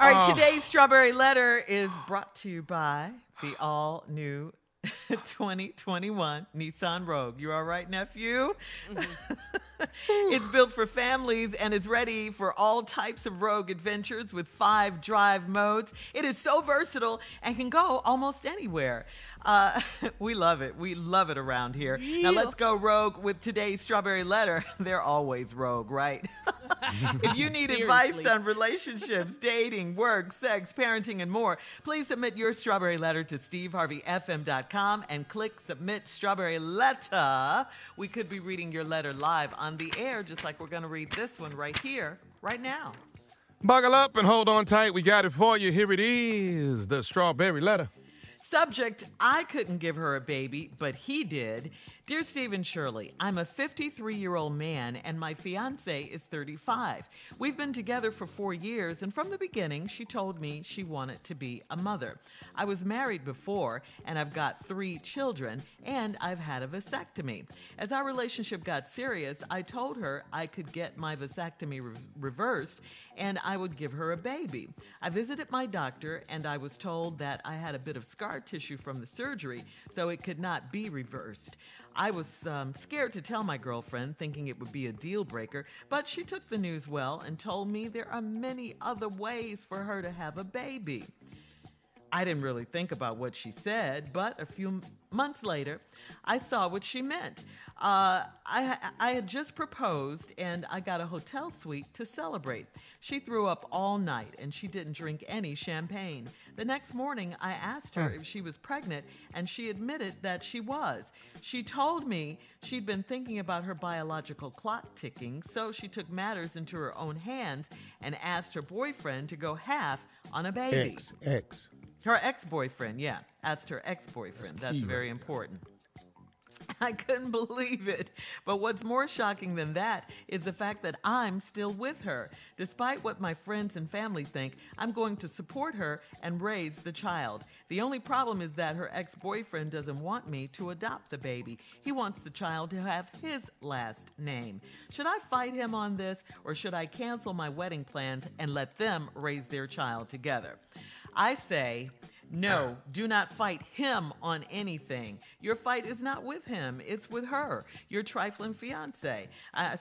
All right, oh. today's strawberry letter is brought to you by the all new 2021 Nissan Rogue. You all right, nephew? Mm-hmm. it's built for families and is ready for all types of rogue adventures with five drive modes. It is so versatile and can go almost anywhere. Uh, we love it. We love it around here. Now let's go rogue with today's strawberry letter. They're always rogue, right? if you need advice on relationships, dating, work, sex, parenting, and more, please submit your strawberry letter to steveharveyfm.com and click submit strawberry letter. We could be reading your letter live on the air, just like we're going to read this one right here, right now. Buckle up and hold on tight. We got it for you. Here it is the strawberry letter. Subject I couldn't give her a baby, but he did. Dear Steve and Shirley, I'm a 53 year old man and my fiance is 35. We've been together for four years, and from the beginning, she told me she wanted to be a mother. I was married before, and I've got three children, and I've had a vasectomy. As our relationship got serious, I told her I could get my vasectomy re- reversed and I would give her a baby. I visited my doctor and I was told that I had a bit of scar tissue from the surgery, so it could not be reversed. I was um, scared to tell my girlfriend, thinking it would be a deal breaker, but she took the news well and told me there are many other ways for her to have a baby. I didn't really think about what she said, but a few months later, I saw what she meant. Uh, I, I had just proposed and I got a hotel suite to celebrate. She threw up all night and she didn't drink any champagne. The next morning, I asked her if she was pregnant and she admitted that she was. She told me she'd been thinking about her biological clock ticking, so she took matters into her own hands and asked her boyfriend to go half on a baby. X, X. Her ex boyfriend, yeah. Asked her ex boyfriend. That's key very important. I couldn't believe it. But what's more shocking than that is the fact that I'm still with her. Despite what my friends and family think, I'm going to support her and raise the child. The only problem is that her ex boyfriend doesn't want me to adopt the baby. He wants the child to have his last name. Should I fight him on this, or should I cancel my wedding plans and let them raise their child together? I say, no, do not fight him on anything. Your fight is not with him, it's with her, your trifling fiance.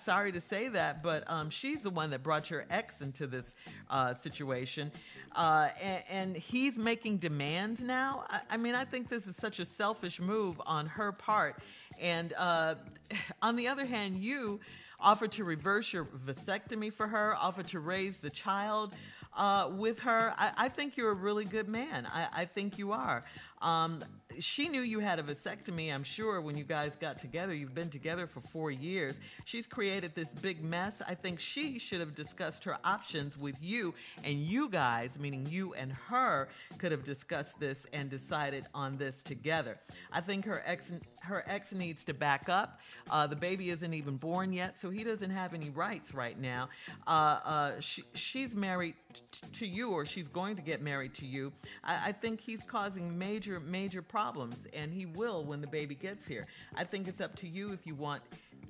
Sorry to say that, but um, she's the one that brought your ex into this uh, situation. Uh, and, and he's making demands now. I, I mean, I think this is such a selfish move on her part. And uh, on the other hand, you offered to reverse your vasectomy for her, offered to raise the child uh, with her. I, I think you're a really good man. I, I think you are. Um, she knew you had a vasectomy, I'm sure, when you guys got together. You've been together for four years. She's created this big mess. I think she should have discussed her options with you, and you guys, meaning you and her, could have discussed this and decided on this together. I think her ex her ex needs to back up. Uh, the baby isn't even born yet, so he doesn't have any rights right now. Uh, uh, she, she's married to you, or she's going to get married to you. I, I think he's causing major, major problems, and he will when the baby gets here. I think it's up to you if you want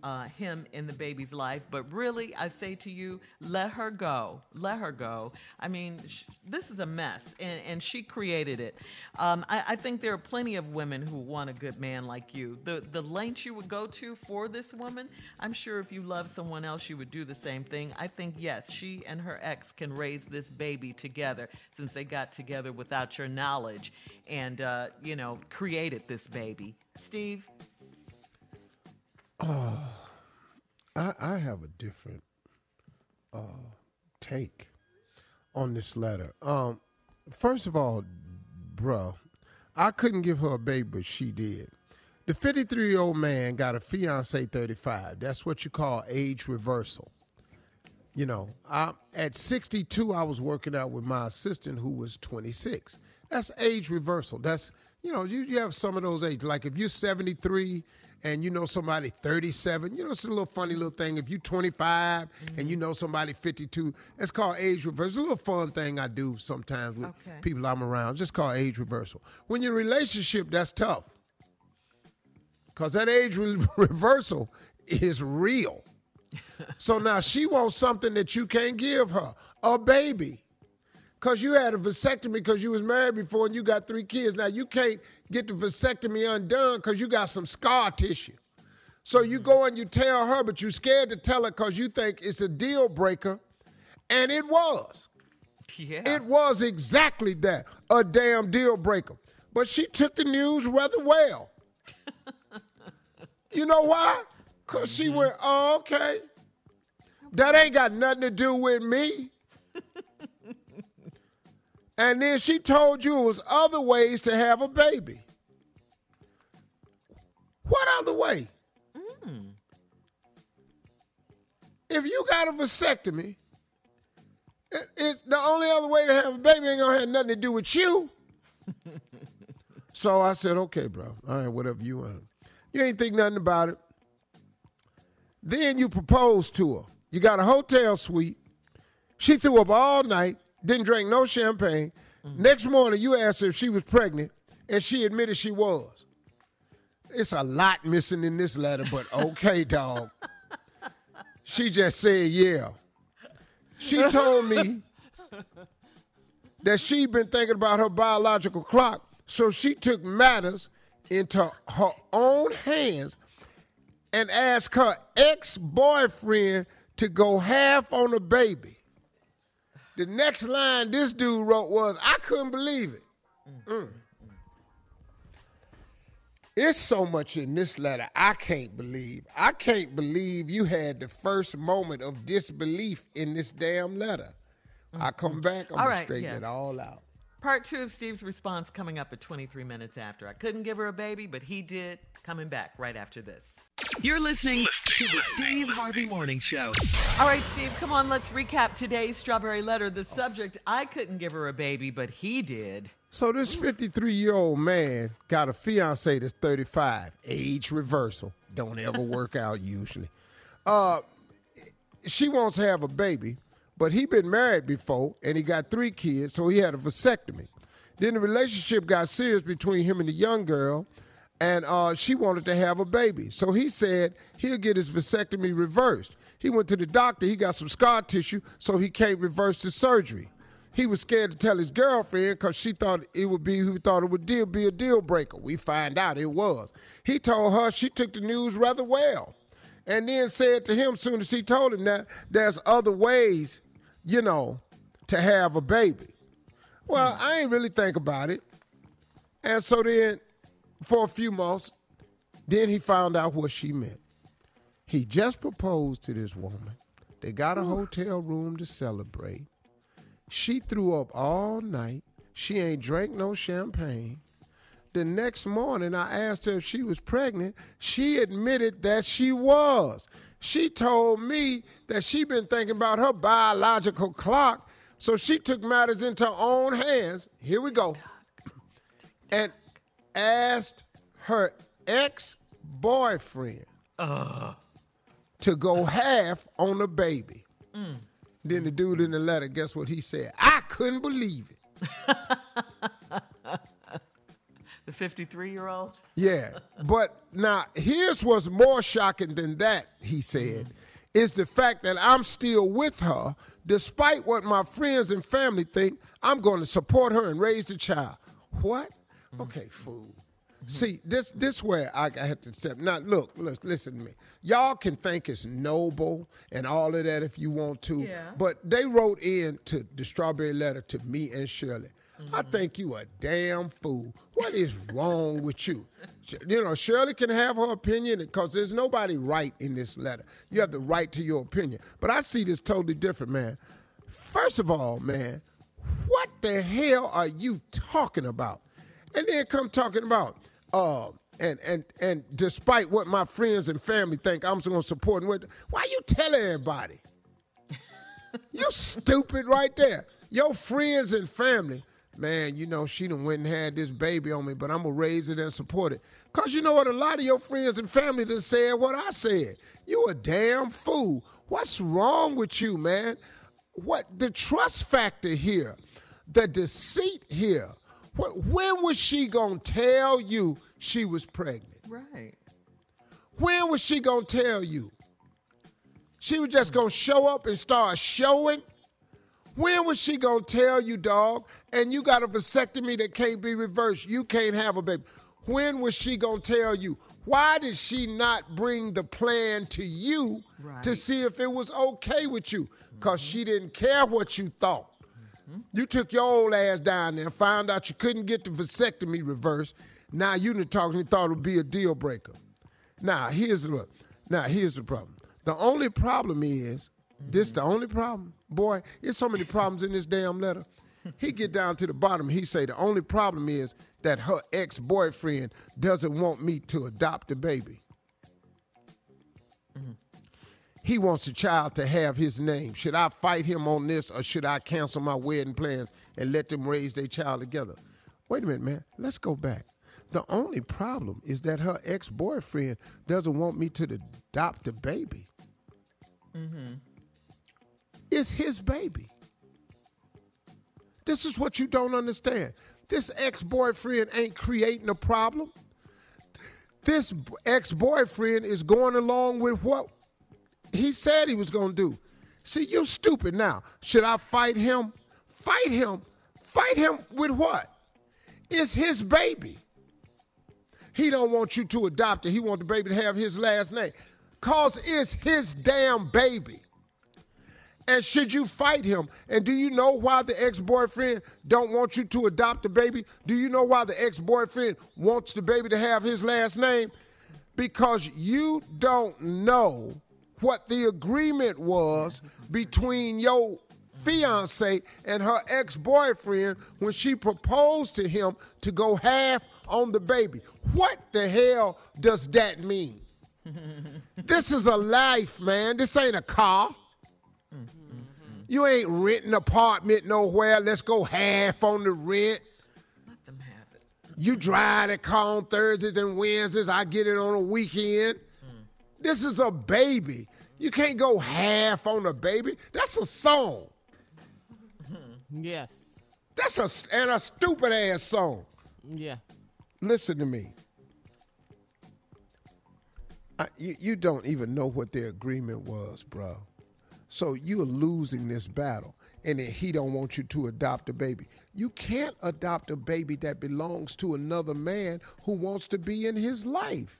uh, him in the baby's life. But really, I say to you, let her go. Let her go. I mean, sh- this is a mess, and, and she created it. Um, I, I think there are plenty of women who want a good man like you. The, the lengths you would go to for this woman, I'm sure if you love someone else, you would do the same thing. I think, yes, she and her ex can raise this baby together since they got together without your knowledge and, uh, you know, created this baby. Steve? I, I have a different uh, take on this letter. Um, first of all, bruh, I couldn't give her a baby, but she did. The 53 year old man got a fiance 35. That's what you call age reversal. You know, I, at 62, I was working out with my assistant who was 26. That's age reversal. That's, you know, you, you have some of those age. Like if you're 73 and you know somebody 37, you know, it's a little funny little thing. If you're 25 and you mm-hmm. know somebody 52, it's called age reversal. It's a little fun thing I do sometimes with Okay. people I'm around. Just called age reversal. When you're in a relationship, that's tough. Because that age re- reversal is real. So now she wants something that you can't give her a baby. Because you had a vasectomy because you was married before and you got three kids. Now you can't get the vasectomy undone because you got some scar tissue. So you go and you tell her, but you scared to tell her because you think it's a deal breaker, and it was. Yeah. It was exactly that, a damn deal breaker. But she took the news rather well. you know why? Because she mm-hmm. went, oh, okay. That ain't got nothing to do with me. And then she told you it was other ways to have a baby. What other way? Mm. If you got a vasectomy, it, it, the only other way to have a baby ain't gonna have nothing to do with you. so I said, okay, bro. All right, whatever you want. You ain't think nothing about it. Then you proposed to her. You got a hotel suite. She threw up all night, didn't drink no champagne. Mm-hmm. Next morning, you asked her if she was pregnant, and she admitted she was. It's a lot missing in this letter, but okay, dog. She just said, yeah. She told me that she'd been thinking about her biological clock, so she took matters into her own hands and asked her ex boyfriend to go half on the baby. The next line this dude wrote was, I couldn't believe it. Mm. It's so much in this letter I can't believe. I can't believe you had the first moment of disbelief in this damn letter. I come back, I'm All gonna right, straighten yeah. it all out. Part two of Steve's response coming up at 23 minutes after. I couldn't give her a baby, but he did. Coming back right after this. You're listening to the Steve Harvey Morning Show. All right, Steve, come on, let's recap today's strawberry letter. The subject I couldn't give her a baby, but he did. So this 53 year old man got a fiance that's 35. Age reversal. Don't ever work out usually. Uh, she wants to have a baby, but he been married before and he got three kids, so he had a vasectomy. Then the relationship got serious between him and the young girl, and uh, she wanted to have a baby. So he said he'll get his vasectomy reversed. He went to the doctor. He got some scar tissue, so he can't reverse the surgery. He was scared to tell his girlfriend because she thought it would be who thought it would deal, be a deal breaker. We find out it was. He told her she took the news rather well, and then said to him soon as he told him that there's other ways, you know, to have a baby. Well, I ain't really think about it, and so then for a few months, then he found out what she meant. He just proposed to this woman. They got a hotel room to celebrate. She threw up all night. She ain't drank no champagne. The next morning, I asked her if she was pregnant. She admitted that she was. She told me that she'd been thinking about her biological clock, so she took matters into her own hands. Here we go. And asked her ex-boyfriend uh. to go half on the baby. Mm. Then the dude in the letter, guess what he said? I couldn't believe it. The 53 year old? Yeah. But now here's what's more shocking than that, he said, mm-hmm. is the fact that I'm still with her, despite what my friends and family think, I'm going to support her and raise the child. What? Mm-hmm. Okay, fool. Mm-hmm. See, this this where I, I have to step. Now, look, look, listen to me. Y'all can think it's noble and all of that if you want to, Yeah. but they wrote in to the strawberry letter to me and Shirley. I mm-hmm. think you a damn fool. What is wrong with you? You know, Shirley can have her opinion because there's nobody right in this letter. You have the right to your opinion. But I see this totally different, man. First of all, man, what the hell are you talking about? And then come talking about, uh, and and and despite what my friends and family think, I'm just gonna support and what why you tell everybody? You stupid right there. Your friends and family, man, you know, she done went and had this baby on me, but I'm gonna raise it and support it. Cause you know what? A lot of your friends and family done said what I said. You a damn fool. What's wrong with you, man? What the trust factor here, the deceit here. When was she gonna tell you she was pregnant? Right. When was she gonna tell you? She was just gonna show up and start showing. When was she gonna tell you, dog? And you got a vasectomy that can't be reversed. You can't have a baby. When was she gonna tell you? Why did she not bring the plan to you to see if it was okay with you? Because she didn't care what you thought. You took your old ass down there found out you couldn't get the vasectomy reversed. Now you done talking and thought it would be a deal breaker. Now here's the now here's the problem. The only problem is this the only problem. Boy, it's so many problems in this damn letter. He get down to the bottom. He say the only problem is that her ex boyfriend doesn't want me to adopt the baby. Mm-hmm. He wants a child to have his name. Should I fight him on this or should I cancel my wedding plans and let them raise their child together? Wait a minute, man. Let's go back. The only problem is that her ex boyfriend doesn't want me to adopt the baby. Mm-hmm. It's his baby. This is what you don't understand. This ex boyfriend ain't creating a problem. This ex boyfriend is going along with what he said he was going to do. See, you stupid now. Should I fight him? Fight him. Fight him with what? It's his baby. He don't want you to adopt it. He want the baby to have his last name. Cause it's his damn baby. And should you fight him? And do you know why the ex-boyfriend don't want you to adopt the baby? Do you know why the ex-boyfriend wants the baby to have his last name? Because you don't know what the agreement was between your fiance and her ex-boyfriend when she proposed to him to go half on the baby. What the hell does that mean? this is a life, man. This ain't a car. You ain't renting an apartment nowhere. Let's go half on the rent. Let them have it. You drive the car on Thursdays and Wednesdays. I get it on a weekend. This is a baby. You can't go half on a baby. That's a song. Hmm. Yes. That's a and a stupid ass song. Yeah. Listen to me. I, you, you don't even know what their agreement was, bro. So you're losing this battle, and then he don't want you to adopt a baby. You can't adopt a baby that belongs to another man who wants to be in his life.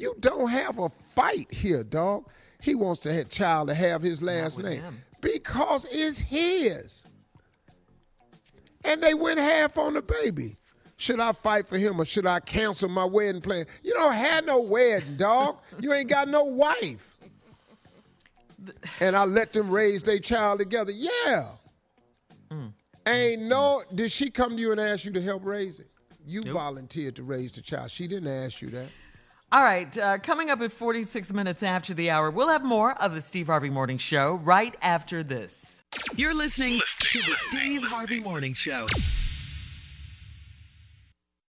You don't have a fight here, dog. He wants the child to have his last name him. because it's his and they went half on the baby. Should I fight for him or should I cancel my wedding plan? You don't have no wedding, dog. You ain't got no wife. And I let them raise their child together. Yeah. Mm. Ain't no, did she come to you and ask you to help raise it? You volunteered to raise the child. She didn't ask you that. All right, uh, coming up at 46 minutes after the hour, we'll have more of the Steve Harvey Morning Show right after this. You're listening to the Steve Harvey Morning Show.